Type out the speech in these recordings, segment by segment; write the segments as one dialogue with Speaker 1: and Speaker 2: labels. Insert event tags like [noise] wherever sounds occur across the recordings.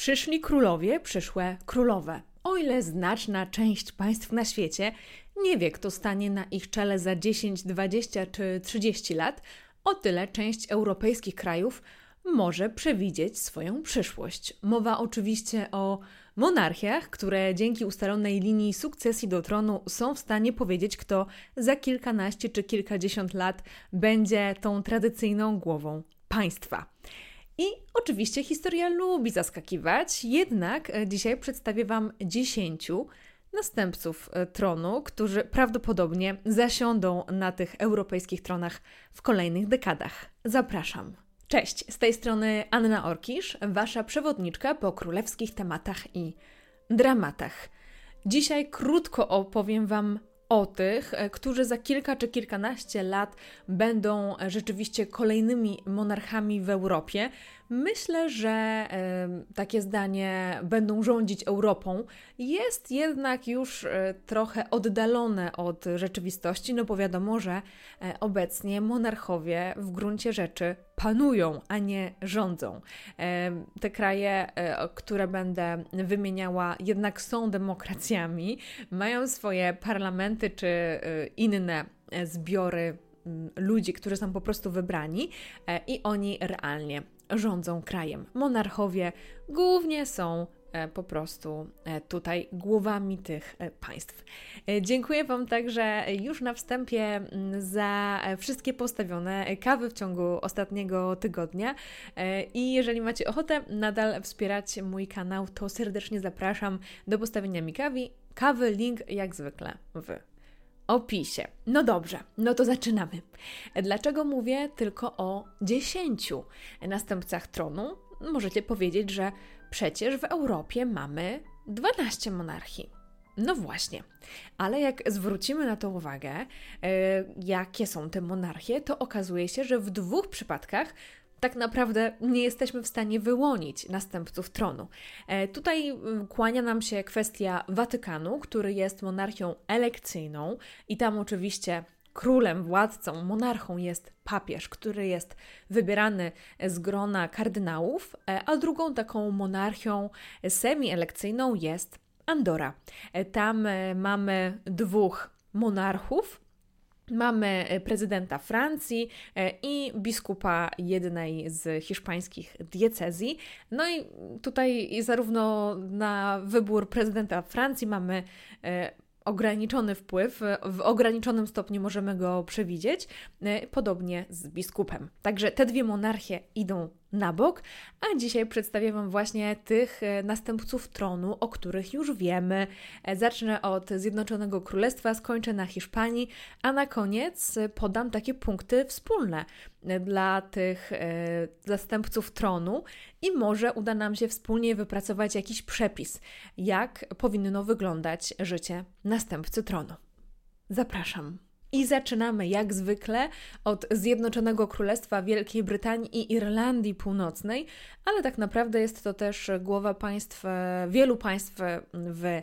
Speaker 1: Przyszli królowie, przyszłe królowe. O ile znaczna część państw na świecie nie wie, kto stanie na ich czele za 10, 20 czy 30 lat, o tyle część europejskich krajów może przewidzieć swoją przyszłość. Mowa oczywiście o monarchiach, które dzięki ustalonej linii sukcesji do tronu są w stanie powiedzieć, kto za kilkanaście czy kilkadziesiąt lat będzie tą tradycyjną głową państwa. I oczywiście historia lubi zaskakiwać, jednak e, dzisiaj przedstawię Wam dziesięciu następców e, tronu, którzy prawdopodobnie zasiądą na tych europejskich tronach w kolejnych dekadach. Zapraszam. Cześć, z tej strony Anna Orkisz, Wasza przewodniczka po królewskich tematach i dramatach. Dzisiaj krótko opowiem Wam o tych, e, którzy za kilka czy kilkanaście lat będą rzeczywiście kolejnymi monarchami w Europie. Myślę, że takie zdanie będą rządzić Europą jest jednak już y, trochę oddalone od rzeczywistości, no bo wiadomo, że y, obecnie monarchowie w gruncie rzeczy panują, a nie rządzą. Te kraje, które będę wymieniała, jednak są demokracjami, mają swoje parlamenty czy inne zbiory ludzi, którzy są po prostu wybrani i oni realnie rządzą krajem. Monarchowie głównie są e, po prostu e, tutaj głowami tych e, państw. Dziękuję Wam także już na wstępie za wszystkie postawione kawy w ciągu ostatniego tygodnia. I jeżeli macie ochotę nadal wspierać mój kanał, to serdecznie zapraszam do postawienia mi kawy. Kawy, link jak zwykle w opisie. No dobrze, no to zaczynamy. Dlaczego mówię tylko o 10 następcach tronu? Możecie powiedzieć, że przecież w Europie mamy 12 monarchii. No właśnie, ale jak zwrócimy na to uwagę, yy, jakie są te monarchie, to okazuje się, że w dwóch przypadkach tak naprawdę nie jesteśmy w stanie wyłonić następców tronu. E, tutaj kłania nam się kwestia Watykanu, który jest monarchią elekcyjną i tam oczywiście królem, władcą, monarchą jest papież, który jest wybierany z grona kardynałów, e, a drugą taką monarchią semi-elekcyjną jest Andora. E, tam mamy dwóch monarchów, Mamy e, prezydenta Francji e, i biskupa jednej z hiszpańskich diecezji. No i tutaj zarówno na wybór prezydenta Francji mamy e, ograniczony wpływ, w ograniczonym stopniu możemy go przewidzieć, podobnie z biskupem. Także te dwie monarchie idą na bok, a dzisiaj przedstawię Wam właśnie tych e, następców tronu, o których już wiemy. E, zacznę od Zjednoczonego Królestwa, skończę na Hiszpanii, a na koniec podam takie punkty wspólne e, dla tych zastępców tronu i może uda nam się wspólnie wypracować jakiś przepis, jak powinno wyglądać życie następcy tronu. Zapraszam. I zaczynamy jak zwykle od Zjednoczonego Królestwa Wielkiej Brytanii i Irlandii Północnej, ale tak naprawdę jest to też głowa państw, wielu państw w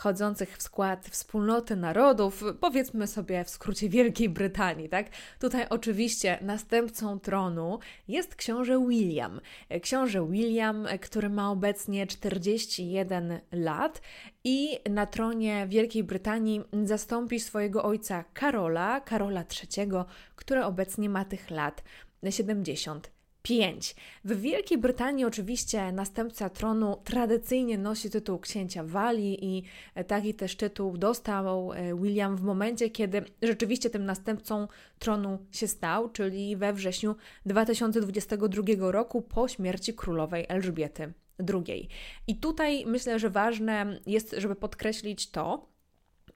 Speaker 1: chodzących w skład wspólnoty narodów, powiedzmy sobie w skrócie Wielkiej Brytanii, tak? Tutaj oczywiście następcą tronu jest książę William. Książę William, który ma obecnie 41 lat i na tronie Wielkiej Brytanii zastąpi swojego ojca Karola, Karola III, który obecnie ma tych lat 70 5. W Wielkiej Brytanii oczywiście następca tronu tradycyjnie nosi tytuł księcia Walii i taki też tytuł dostał e, William w momencie, kiedy rzeczywiście tym następcą tronu się stał, czyli we wrześniu 2022 roku po śmierci królowej Elżbiety II. I tutaj myślę, że ważne jest, żeby podkreślić to,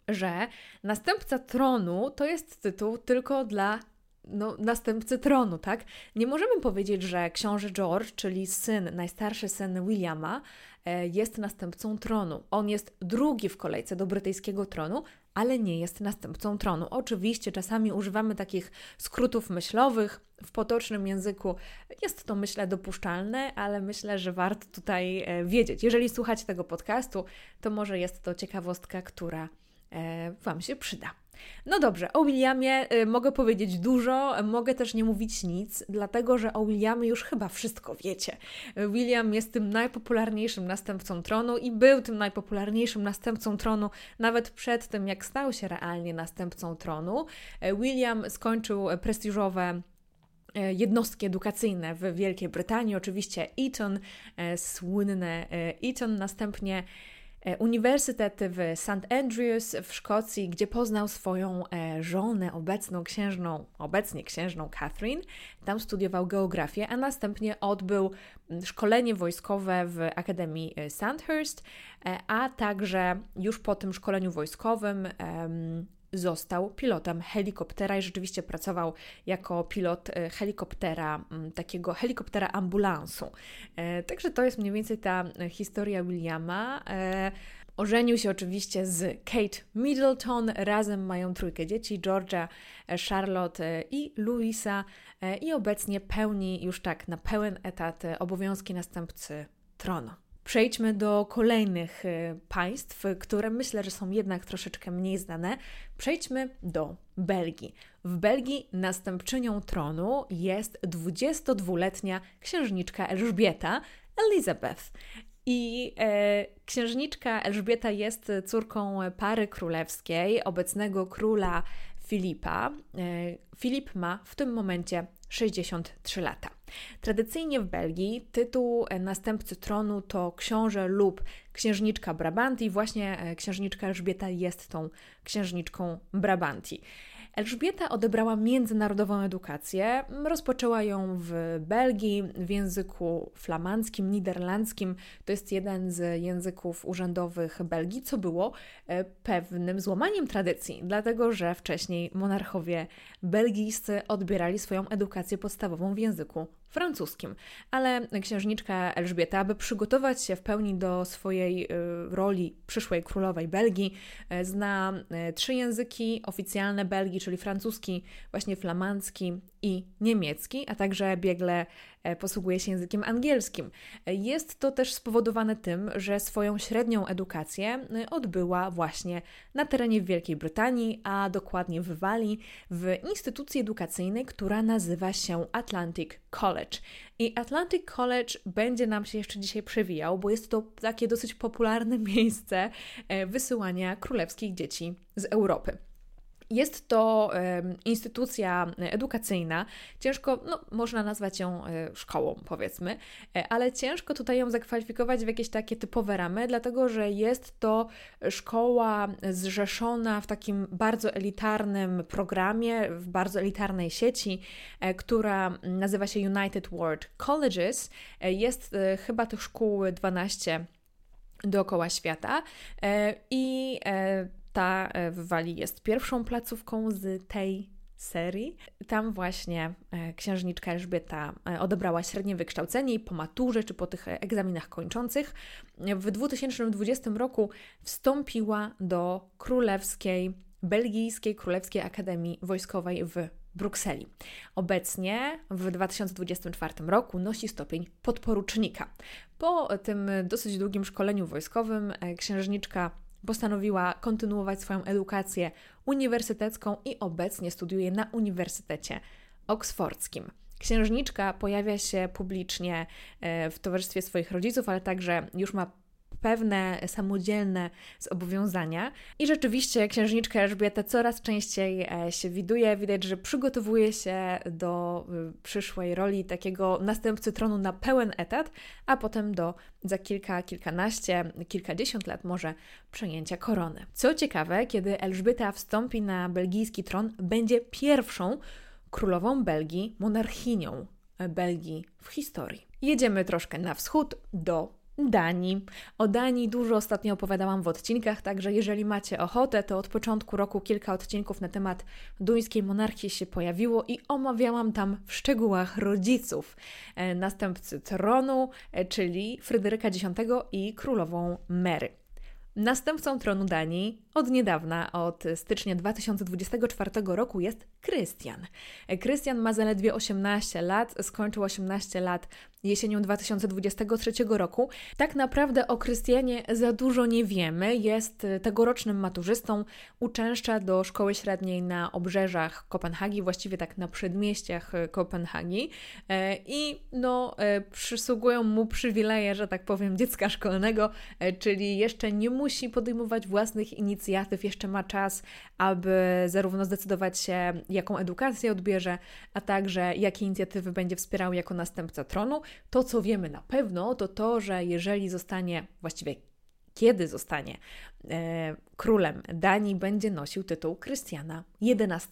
Speaker 1: że następca tronu to jest tytuł tylko dla no, następcy tronu, tak? Nie możemy powiedzieć, że książę George, czyli syn, najstarszy syn Williama, e, jest następcą tronu. On jest drugi w kolejce do brytyjskiego tronu, ale nie jest następcą tronu. Oczywiście czasami używamy takich skrótów myślowych w potocznym języku. Jest to, myślę, dopuszczalne, ale myślę, że warto tutaj e, wiedzieć. Jeżeli słuchacie tego podcastu, to może jest to ciekawostka, która e, Wam się przyda. No dobrze, o Williamie y, mogę powiedzieć dużo, mogę też nie mówić nic, dlatego że o Williamie już chyba wszystko wiecie. William jest tym najpopularniejszym następcą tronu i był tym najpopularniejszym następcą tronu nawet przed tym, jak stał się realnie następcą tronu. William skończył prestiżowe e, jednostki edukacyjne w Wielkiej Brytanii, oczywiście Eton, e, słynne e, Eton, następnie E, uniwersytet w St. Andrews w Szkocji, gdzie poznał swoją e, żonę, obecną księżną, obecnie księżną Catherine. Tam studiował geografię, a następnie odbył szkolenie wojskowe w Akademii e, Sandhurst, a także już po tym szkoleniu wojskowym został pilotem helikoptera i rzeczywiście pracował jako pilot e, helikoptera, takiego helikoptera ambulansu. E, także to jest mniej więcej ta historia Williama. E, ożenił się oczywiście z Kate Middleton, razem mają trójkę dzieci: Georgia, Charlotte i Louisa, i obecnie pełni już tak na pełen etat obowiązki następcy tronu. Przejdźmy do kolejnych y, państw, które myślę, że są jednak troszeczkę mniej znane. Przejdźmy do Belgii. W Belgii następczynią tronu jest 22-letnia księżniczka Elżbieta Elizabeth. I e, księżniczka Elżbieta jest córką pary królewskiej, obecnego króla Filipa. E, Filip ma w tym momencie 63 lata. Tradycyjnie w Belgii tytuł następcy tronu to książę lub księżniczka Brabanti. Właśnie e, księżniczka Elżbieta jest tą księżniczką Brabanti. Elżbieta odebrała międzynarodową edukację. Rozpoczęła ją w Belgii w języku flamandzkim, niderlandzkim. To jest jeden z języków urzędowych Belgii, co było e, pewnym złamaniem tradycji, dlatego że wcześniej monarchowie belgijscy odbierali swoją edukację podstawową w języku francuskim. Ale księżniczka Elżbieta, aby przygotować się w pełni do swojej y, roli przyszłej królowej Belgii, y, zna y, trzy języki oficjalne Belgii, czyli francuski, właśnie flamandzki i niemiecki, a także biegle e, posługuje się językiem angielskim. Jest to też spowodowane tym, że swoją średnią edukację e, odbyła właśnie na terenie Wielkiej Brytanii, a dokładnie w Walii, w instytucji edukacyjnej, która nazywa się Atlantic College. I Atlantic College będzie nam się jeszcze dzisiaj przewijał, bo jest to takie dosyć popularne [laughs] miejsce e, wysyłania królewskich dzieci z Europy. Jest to instytucja edukacyjna, ciężko, no, można nazwać ją e, szkołą, powiedzmy, e, ale ciężko tutaj ją zakwalifikować w jakieś takie typowe ramy, dlatego że jest to szkoła zrzeszona w takim bardzo elitarnym programie, w bardzo elitarnej sieci, e, która nazywa się United World Colleges. Jest chyba tych szkół 12 dookoła świata i ta e, w Walii jest pierwszą placówką z tej serii. Tam właśnie e, księżniczka Elżbieta e, odebrała średnie wykształcenie i po maturze czy po tych egzaminach kończących w 2020 roku wstąpiła do królewskiej, belgijskiej Królewskiej Akademii Wojskowej w Brukseli. Obecnie w 2024 roku nosi stopień podporucznika. Po tym dosyć długim szkoleniu wojskowym księżniczka postanowiła kontynuować swoją edukację uniwersytecką i obecnie studiuje na Uniwersytecie Oksfordzkim. Księżniczka pojawia się publicznie e, w towarzystwie swoich rodziców, ale także już ma pewne samodzielne zobowiązania. I rzeczywiście księżniczka Elżbieta coraz częściej e, się widuje. Widać, że przygotowuje się do y, przyszłej roli takiego następcy tronu na pełen etat, a potem do za kilka, kilkanaście, kilkadziesiąt lat może przejęcia korony. Co ciekawe, kiedy Elżbieta wstąpi na belgijski tron, będzie pierwszą królową Belgii, monarchinią Belgii w historii. Jedziemy troszkę na wschód do Danii. O Danii dużo ostatnio opowiadałam w odcinkach, także jeżeli macie ochotę, to od początku roku kilka odcinków na temat duńskiej monarchii się pojawiło i omawiałam tam w szczegółach rodziców e, następcy tronu, e, czyli Fryderyka X i królową Mary. Następcą tronu Danii od niedawna, od stycznia 2024 roku jest Krystian. Krystian ma zaledwie 18 lat, skończył 18 lat jesienią 2023 roku. Tak naprawdę o Krystianie za dużo nie wiemy. Jest tegorocznym maturzystą, uczęszcza do szkoły średniej na obrzeżach Kopenhagi, właściwie tak na przedmieściach Kopenhagi e, i no, e, przysługują mu przywileje, że tak powiem, dziecka szkolnego, e, czyli jeszcze nie musi podejmować własnych inicjatyw, jeszcze ma czas, aby zarówno zdecydować się, jaką edukację odbierze, a także jakie inicjatywy będzie wspierał jako następca tronu. To, co wiemy na pewno, to to, że jeżeli zostanie, właściwie kiedy zostanie e, królem Danii, będzie nosił tytuł Krystiana XI.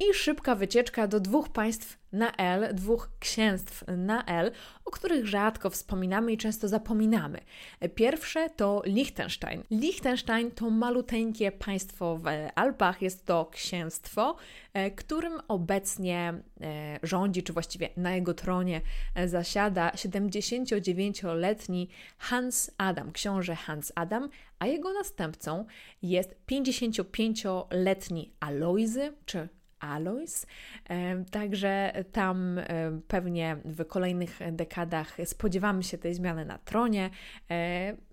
Speaker 1: I szybka wycieczka do dwóch państw na L, dwóch księstw na L, o których rzadko wspominamy i często zapominamy. Pierwsze to Liechtenstein. Liechtenstein to maluteńkie państwo w Alpach, jest to księstwo, e, którym obecnie e, rządzi, czy właściwie na jego tronie e, zasiada 79-letni Hans Adam, książę Hans Adam, a jego następcą jest 55-letni Alojzy, czy Alois. Także tam pewnie w kolejnych dekadach spodziewamy się tej zmiany na tronie.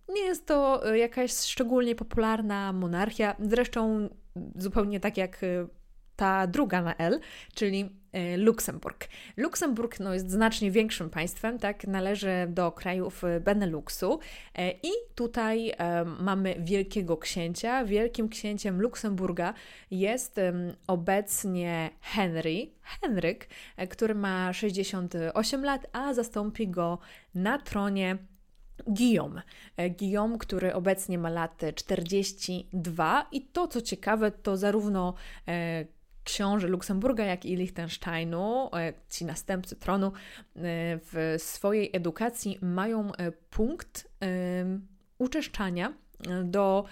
Speaker 1: Nie jest to jakaś szczególnie popularna monarchia, zresztą zupełnie tak jak ta druga na L, czyli e, Luksemburg. Luksemburg no, jest znacznie większym państwem, tak, należy do krajów e, Beneluxu e, i tutaj mamy wielkiego księcia. Wielkim księciem Luksemburga jest obecnie Henry, Henryk, który ma 68 lat, a zastąpi go na tronie Guillaume. Guillaume, który obecnie ma lat 42 i to co ciekawe, to zarówno książę Luksemburga, jak i Liechtensteinu, e, ci następcy tronu, e, w swojej edukacji mają e, punkt uczeszczania do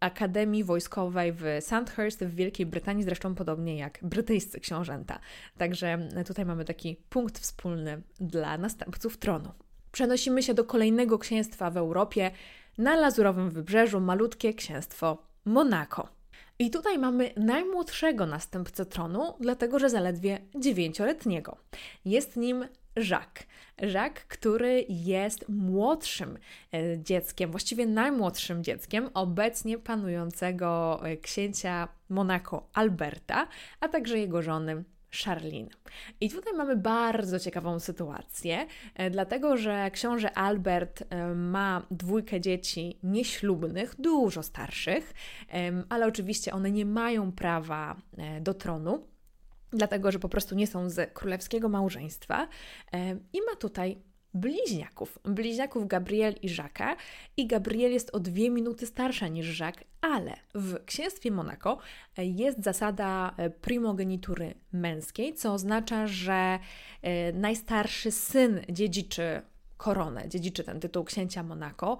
Speaker 1: Akademii Wojskowej w Sandhurst w Wielkiej Brytanii, zresztą podobnie jak brytyjscy książęta. Także tutaj mamy taki punkt wspólny dla następców tronu. Przenosimy się do kolejnego księstwa w Europie, na Lazurowym Wybrzeżu, malutkie księstwo Monako. I tutaj mamy najmłodszego następcę tronu, dlatego że zaledwie dziewięcioletniego. Jest nim Jacques. Jacques, który jest młodszym e, dzieckiem, właściwie najmłodszym dzieckiem obecnie panującego e, księcia Monako Alberta, a także jego żony Charlene. I tutaj mamy bardzo ciekawą sytuację, e, dlatego że książę Albert e, ma dwójkę dzieci nieślubnych, dużo starszych, ale oczywiście one nie mają prawa e, do tronu dlatego że po prostu nie są z królewskiego małżeństwa i ma tutaj bliźniaków. Bliźniaków Gabriel i Jacques. I Gabriel jest o dwie minuty starsza niż Jacques, ale w księstwie Monako jest zasada e, primogenitury męskiej, co oznacza, że e, najstarszy syn dziedziczy koronę, dziedziczy ten tytuł księcia Monako,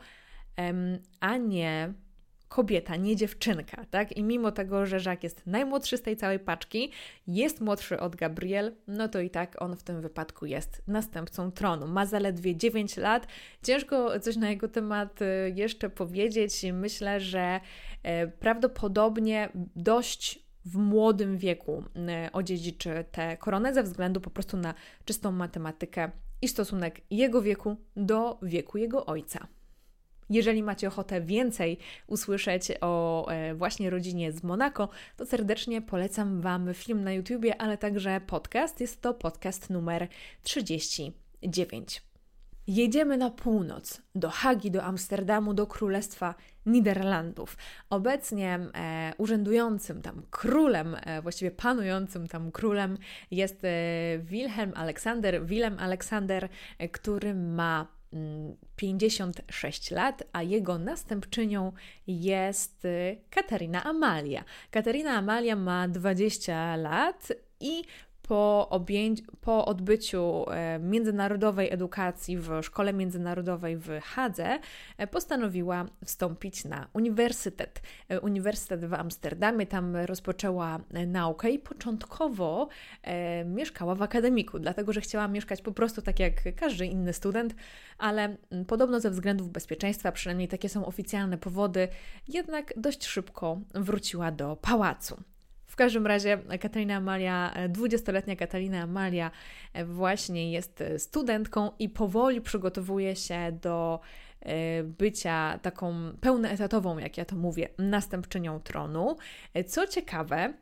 Speaker 1: a nie kobieta, nie dziewczynka, tak? I mimo tego, że Jacques jest najmłodszy z tej całej paczki, jest młodszy od Gabriel, no to i tak on w tym wypadku jest następcą tronu. Ma zaledwie 9 lat. Ciężko coś na jego temat y, jeszcze powiedzieć. Myślę, że y, prawdopodobnie dość w młodym wieku y, odziedziczy tę koronę ze względu po prostu na czystą matematykę i stosunek jego wieku do wieku jego ojca. Jeżeli macie ochotę więcej usłyszeć o e, właśnie rodzinie z Monako, to serdecznie polecam Wam film na YouTubie, ale także podcast. Jest to podcast numer 39. Jedziemy na północ, do Hagi, do Amsterdamu, do Królestwa Niderlandów. Obecnie e, urzędującym tam królem, e, właściwie panującym tam królem jest e, Wilhelm Aleksander. Wilhelm Aleksander, który ma 56 lat, a jego następczynią jest y, Katarina Amalia. Katarina Amalia ma 20 lat i po, objęć, po odbyciu e, międzynarodowej edukacji w szkole międzynarodowej w Hadze e, postanowiła wstąpić na uniwersytet. E, uniwersytet w Amsterdamie, tam rozpoczęła naukę i początkowo mieszkała w akademiku, dlatego że chciała mieszkać po prostu tak jak każdy inny student, ale podobno ze względów bezpieczeństwa, przynajmniej takie są oficjalne powody, jednak dość szybko wróciła do pałacu. W każdym razie Katarina Amalia, 20-letnia Katarina Amalia właśnie jest studentką i powoli przygotowuje się do e, bycia taką pełnoetatową, jak ja to mówię, następczynią tronu. Co ciekawe,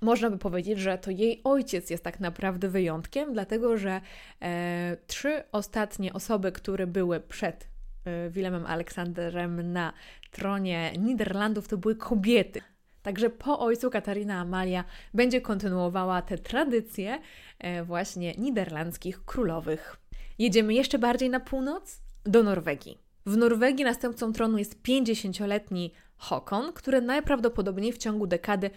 Speaker 1: można by powiedzieć, że to jej ojciec jest tak naprawdę wyjątkiem, dlatego że e, trzy ostatnie osoby, które były przed e, Willemem Aleksanderem na tronie Niderlandów, to były kobiety. Także po ojcu Katarina Amalia będzie kontynuowała te tradycje e, właśnie niderlandzkich królowych. Jedziemy jeszcze bardziej na północ, do Norwegii. W Norwegii następcą tronu jest 50-letni Håkon, który najprawdopodobniej w ciągu dekady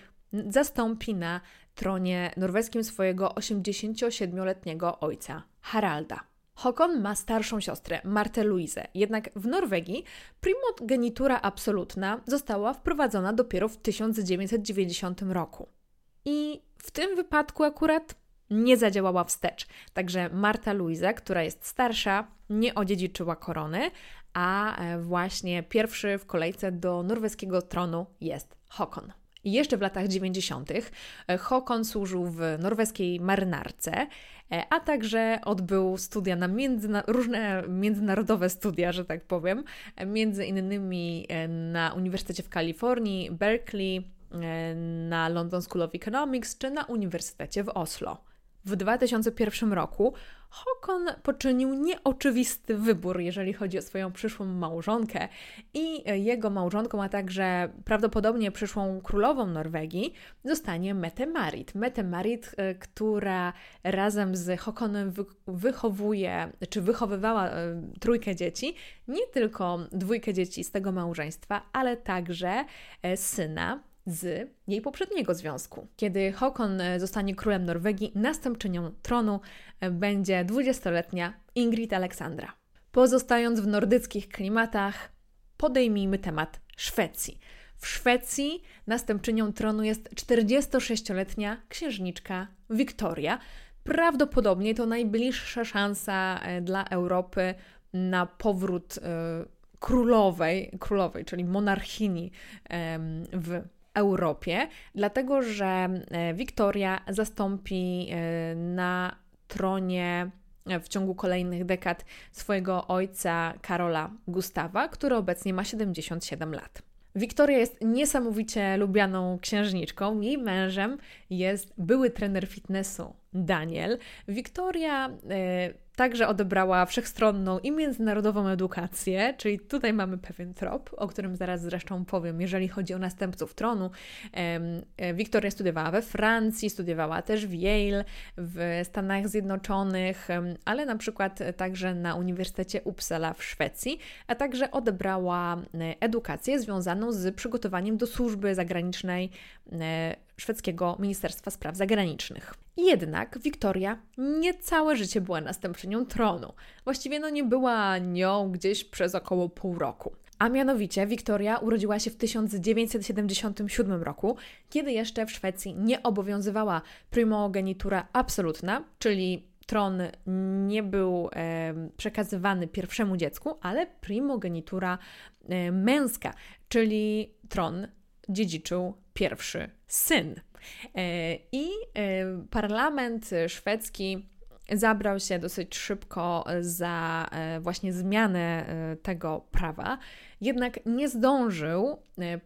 Speaker 1: zastąpi na tronie norweskim swojego 87-letniego ojca Haralda. Håkon ma starszą siostrę, Martę Luizę, jednak w Norwegii primogenitura absolutna została wprowadzona dopiero w 1990 roku. I w tym wypadku akurat nie zadziałała wstecz. Także Marta Luiza, która jest starsza, nie odziedziczyła korony, a e, właśnie pierwszy w kolejce do norweskiego tronu jest Håkon. I jeszcze w latach 90. Håkon służył w norweskiej marynarce, e, a także odbył studia na międzyna różne międzynarodowe studia, że tak powiem, między innymi e, na Uniwersytecie w Kalifornii, Berkeley, e, na London School of Economics czy na Uniwersytecie w Oslo. W 2001 roku Håkon poczynił nieoczywisty wybór, jeżeli chodzi o swoją przyszłą małżonkę. I jego małżonką, a także prawdopodobnie przyszłą królową Norwegii zostanie Mette Marit. Mette Marit, e, która razem z Håkonem wychowuje, czy wychowywała e, trójkę dzieci, nie tylko dwójkę dzieci z tego małżeństwa, ale także e, syna z jej poprzedniego związku. Kiedy Håkon e, zostanie królem Norwegii, następczynią tronu e, będzie 20-letnia Ingrid Aleksandra. Pozostając w nordyckich klimatach, podejmijmy temat Szwecji. W Szwecji następczynią tronu jest 46-letnia księżniczka Wiktoria. Prawdopodobnie to najbliższa szansa e, dla Europy na powrót królowej, królowej, czyli monarchini w Europie, dlatego że e, Wiktoria zastąpi e, na tronie e, w ciągu kolejnych dekad swojego ojca Karola Gustawa, który obecnie ma 77 lat. Wiktoria jest niesamowicie lubianą księżniczką. Jej mężem jest były trener fitnessu Daniel. Wiktoria Także odebrała wszechstronną i międzynarodową edukację, czyli tutaj mamy pewien trop, o którym zaraz zresztą powiem, jeżeli chodzi o następców tronu. E, Wiktoria studiowała we Francji, studiowała też w Yale, w Stanach Zjednoczonych, ale na przykład także na Uniwersytecie Uppsala w Szwecji, a także odebrała e, edukację związaną z przygotowaniem do służby zagranicznej e, szwedzkiego Ministerstwa Spraw Zagranicznych. Jednak Wiktoria nie całe życie była następczynią tronu. Właściwie no nie była nią gdzieś przez około pół roku. A mianowicie Wiktoria urodziła się w 1977 roku, kiedy jeszcze w Szwecji nie obowiązywała primogenitura absolutna, czyli tron nie był e, przekazywany pierwszemu dziecku, ale primogenitura e, męska, czyli tron dziedziczył pierwszy syn. E, I e, parlament szwedzki zabrał się dosyć szybko za e, właśnie zmianę tego prawa, jednak nie zdążył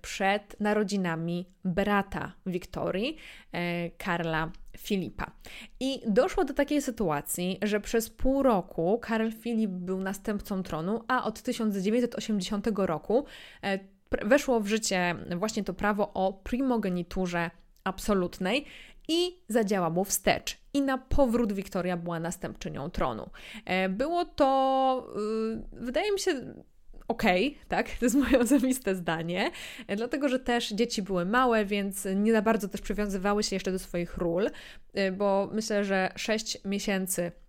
Speaker 1: przed narodzinami brata Wiktorii, Karla Filipa. I doszło do takiej sytuacji, że przez pół roku Karl Filip był następcą tronu, a od 1980 roku weszło w życie właśnie to prawo o primogeniturze absolutnej i zadziałało wstecz. I na powrót Wiktoria była następczynią tronu. E, było to, y, wydaje mi się, okay, tak? To jest moje osobiste zdanie, dlatego że też dzieci były małe, więc nie za bardzo też przywiązywały się jeszcze do swoich ról, bo myślę, że 6 miesięcy E,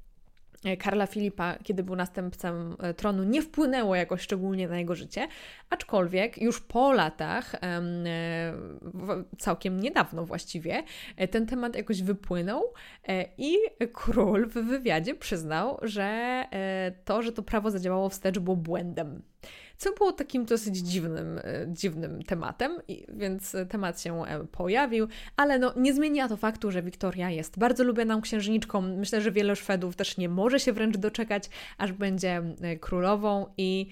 Speaker 1: Karla Filipa, kiedy był następcą e, tronu, nie wpłynęło jakoś szczególnie na jego życie, aczkolwiek już po latach, e, całkiem niedawno właściwie, ten temat jakoś wypłynął i król w wywiadzie przyznał, że to, że to prawo zadziałało wstecz, było błędem co było takim dosyć dziwnym, e, dziwnym tematem, więc temat się e, pojawił, ale no, nie zmienia to faktu, że Wiktoria jest bardzo lubianą księżniczką. Myślę, że wiele Szwedów też nie może się wręcz doczekać, aż będzie e, królową i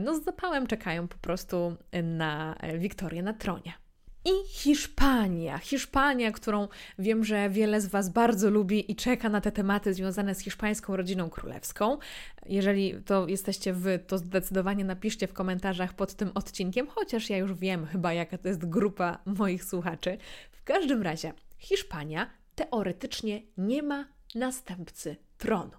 Speaker 1: no, z zapałem czekają po prostu na Wiktorię na tronie. I Hiszpania. Hiszpania, którą wiem, że wiele z Was bardzo lubi i czeka na te tematy związane z hiszpańską rodziną królewską. Jeżeli to jesteście Wy, to zdecydowanie napiszcie w komentarzach pod tym odcinkiem, chociaż ja już wiem chyba, jaka to jest grupa moich słuchaczy. W każdym razie, Hiszpania teoretycznie nie ma następcy tronu.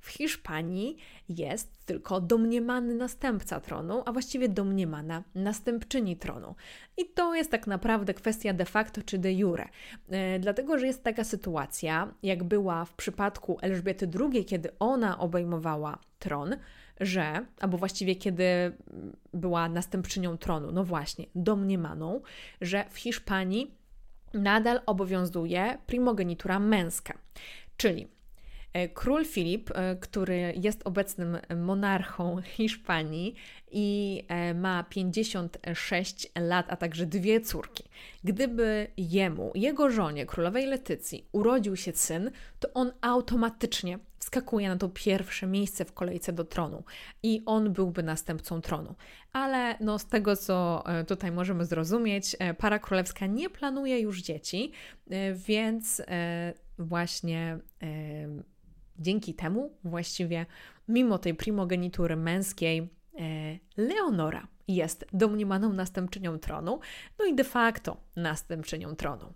Speaker 1: W Hiszpanii jest tylko domniemany następca tronu, a właściwie domniemana następczyni tronu. I to jest tak naprawdę kwestia de facto czy de jure. E, dlatego, że jest taka sytuacja, jak była w przypadku Elżbiety II, kiedy ona obejmowała tron, że, albo właściwie kiedy była następczynią tronu, no właśnie, domniemaną, że w Hiszpanii nadal obowiązuje primogenitura męska. Czyli król Filip, e, który jest obecnym monarchą Hiszpanii i e, ma 56 lat, a także dwie córki. Gdyby jemu, jego żonie, królowej Letycji, urodził się syn, to on automatycznie wskakuje na to pierwsze miejsce w kolejce do tronu i on byłby następcą tronu. Ale no, z tego, co tutaj możemy zrozumieć, para królewska nie planuje już dzieci, więc właśnie Dzięki temu właściwie, mimo tej primogenitury męskiej, e, Leonora jest domniemaną następczynią tronu, no i de facto następczynią tronu.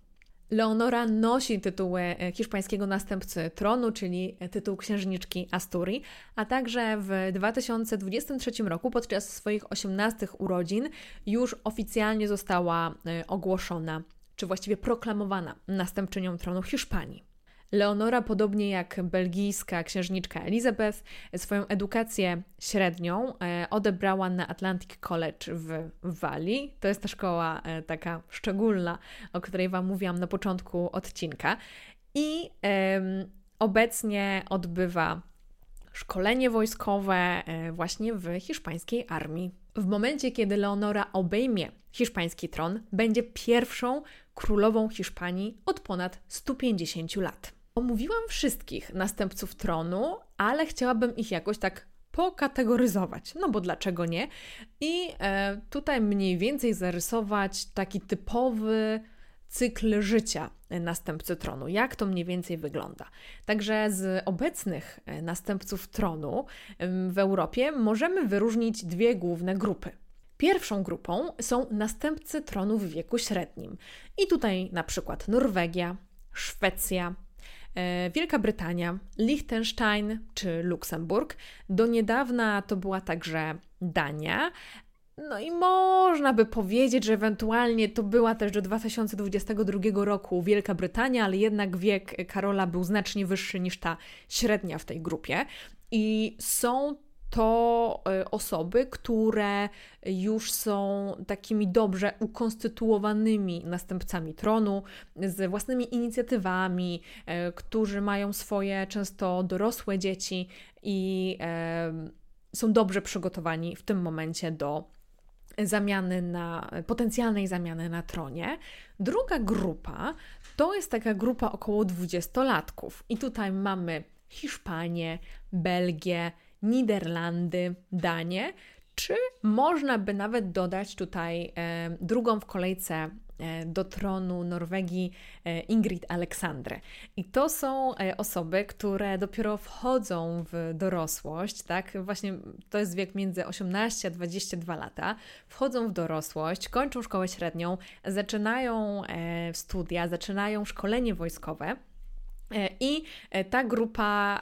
Speaker 1: Leonora nosi tytuły e, hiszpańskiego następcy tronu, czyli tytuł księżniczki Asturii, a także w 2023 roku podczas swoich 18 urodzin już oficjalnie została e, ogłoszona, czy właściwie proklamowana następczynią tronu Hiszpanii. Leonora, podobnie jak belgijska księżniczka Elizabeth, swoją edukację średnią e, odebrała na Atlantic College w Walii. To jest ta szkoła e, taka szczególna, o której Wam mówiłam na początku odcinka. I obecnie odbywa szkolenie wojskowe e, właśnie w hiszpańskiej armii. W momencie, kiedy Leonora obejmie hiszpański tron, będzie pierwszą królową Hiszpanii od ponad 150 lat. Omówiłam wszystkich następców tronu, ale chciałabym ich jakoś tak pokategoryzować. No bo dlaczego nie? I e, tutaj mniej więcej zarysować taki typowy cykl życia następcy tronu. Jak to mniej więcej wygląda? Także z obecnych e, następców tronu w Europie możemy wyróżnić dwie główne grupy. Pierwszą grupą są następcy tronu w wieku średnim. I tutaj na przykład Norwegia, Szwecja, Wielka Brytania, Liechtenstein czy Luksemburg. Do niedawna to była także Dania. No i można by powiedzieć, że ewentualnie to była też do 2022 roku Wielka Brytania, ale jednak wiek Karola był znacznie wyższy niż ta średnia w tej grupie. I są to e, osoby, które już są takimi dobrze ukonstytuowanymi następcami tronu, z własnymi inicjatywami, e, którzy mają swoje często dorosłe dzieci i e, są dobrze przygotowani w tym momencie do zamiany na, potencjalnej zamiany na tronie. Druga grupa to jest taka grupa około dwudziestolatków i tutaj mamy Hiszpanię, Belgię, Niderlandy, Danię, czy można by nawet dodać tutaj e, drugą w kolejce e, do tronu Norwegii e, Ingrid Aleksandrę. I to są e, osoby, które dopiero wchodzą w dorosłość, tak? Właśnie to jest wiek między 18 a 22 lata. Wchodzą w dorosłość, kończą szkołę średnią, zaczynają studia, zaczynają szkolenie wojskowe. I ta grupa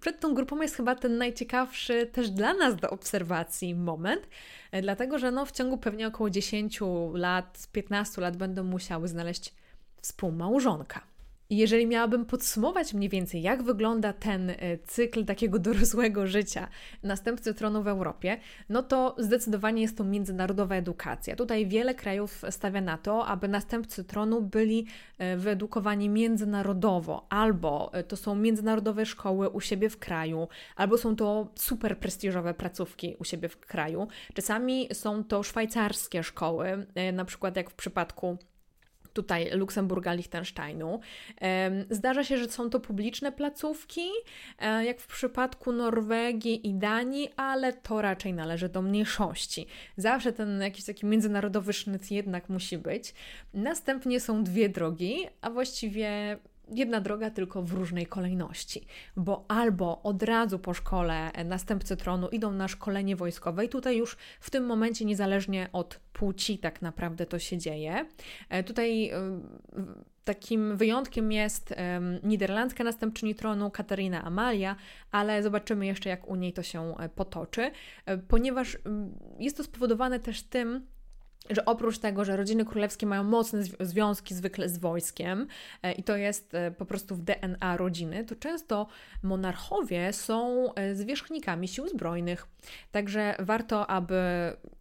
Speaker 1: przed tą grupą jest chyba ten najciekawszy też dla nas do obserwacji moment, e, dlatego że no, w ciągu pewnie około 10 lat, 15 lat będą musiały znaleźć współmałżonka. I jeżeli miałabym podsumować mniej więcej, jak wygląda ten e, cykl takiego [laughs] dorosłego życia następcy tronu w Europie, no to zdecydowanie jest to międzynarodowa edukacja. Tutaj wiele krajów stawia na to, aby następcy tronu byli e, wyedukowani międzynarodowo, albo e, to są międzynarodowe szkoły u siebie w kraju, albo są to super prestiżowe placówki u siebie w kraju. Czasami są to szwajcarskie szkoły, na przykład jak w przypadku tutaj Luksemburga, Liechtensteinu. Zdarza się, że są to publiczne placówki, e, jak w przypadku Norwegii i Danii, ale to raczej należy do mniejszości. Zawsze ten jakiś taki międzynarodowy sznyt jednak musi być. Następnie są dwie drogi, a właściwie jedna droga tylko w różnej kolejności, bo albo od razu po szkole następcy tronu idą na szkolenie wojskowe i tutaj już w tym momencie niezależnie od płci tak naprawdę to się dzieje. E, tutaj e, takim wyjątkiem jest niderlandzka następczyni tronu Katarina Amalia, ale zobaczymy jeszcze jak u niej to się e, potoczy, ponieważ jest to spowodowane też tym, że oprócz tego, że rodziny królewskie mają mocne związki zwykle z wojskiem e, i to jest e, po prostu w DNA rodziny, to często monarchowie są e, zwierzchnikami sił zbrojnych. Także warto, aby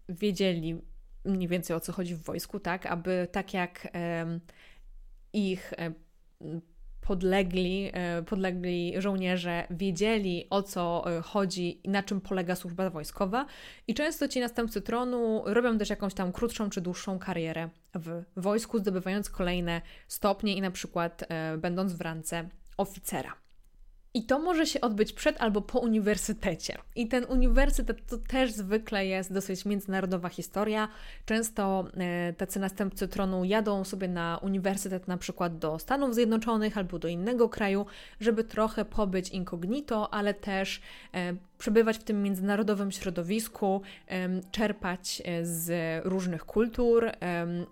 Speaker 1: wiedzieli mniej więcej o co chodzi w wojsku, tak, aby tak jak ich podlegli, e, podlegli żołnierze wiedzieli o co e, chodzi na czym polega służba wojskowa i często ci następcy tronu robią też jakąś tam krótszą czy dłuższą karierę w wojsku, zdobywając kolejne stopnie i na przykład e, będąc w rance oficera. I to może się odbyć przed albo po uniwersytecie. I ten uniwersytet to też zwykle jest dosyć międzynarodowa historia. Często e, tacy następcy tronu jadą sobie na uniwersytet na przykład do Stanów Zjednoczonych albo do innego kraju, żeby trochę pobyć incognito, ale też e, przebywać w tym międzynarodowym środowisku, czerpać e, z różnych kultur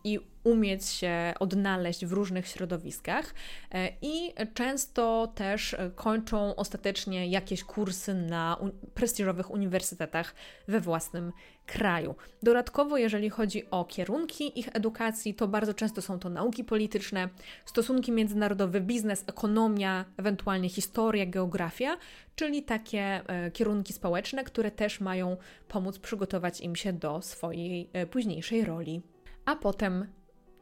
Speaker 1: i umieć się odnaleźć w różnych środowiskach e, i często też kończą ostatecznie jakieś kursy na prestiżowych uniwersytetach we własnym kraju. Dodatkowo, jeżeli chodzi o kierunki ich edukacji, to bardzo często są to nauki polityczne, stosunki międzynarodowe, biznes, ekonomia, ewentualnie historia, geografia, czyli takie e, kierunki społeczne, które też mają pomóc przygotować im się do swojej e, późniejszej roli. A potem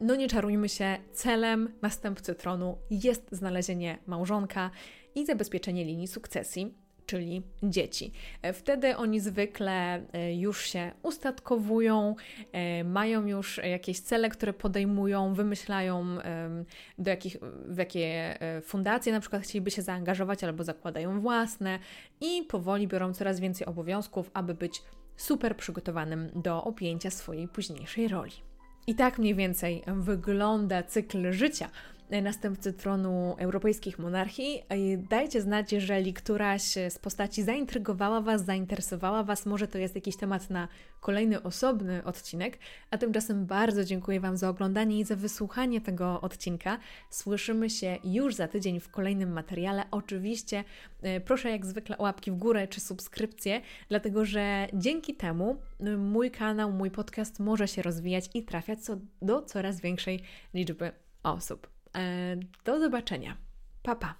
Speaker 1: no nie czarujmy się, celem następcy tronu jest znalezienie małżonka i zabezpieczenie linii sukcesji czyli dzieci. E, wtedy oni zwykle e, już się ustatkowują, e, mają już jakieś cele, które podejmują, wymyślają, do jakich, w jakie fundacje na przykład chcieliby się zaangażować albo zakładają własne i powoli biorą coraz więcej obowiązków, aby być super przygotowanym do objęcia swojej późniejszej roli. I tak mniej więcej wygląda cykl życia następcy tronu europejskich monarchii. Dajcie znać, jeżeli któraś z postaci zaintrygowała Was, zainteresowała Was. Może to jest jakiś temat na kolejny osobny odcinek. A tymczasem bardzo dziękuję Wam za oglądanie i za wysłuchanie tego odcinka. Słyszymy się już za tydzień w kolejnym materiale. Oczywiście e, proszę jak zwykle o łapki w górę czy subskrypcję, dlatego że dzięki temu e, mój kanał, mój podcast może się rozwijać i trafiać do coraz większej liczby osób. E, do zobaczenia. Pa, pa.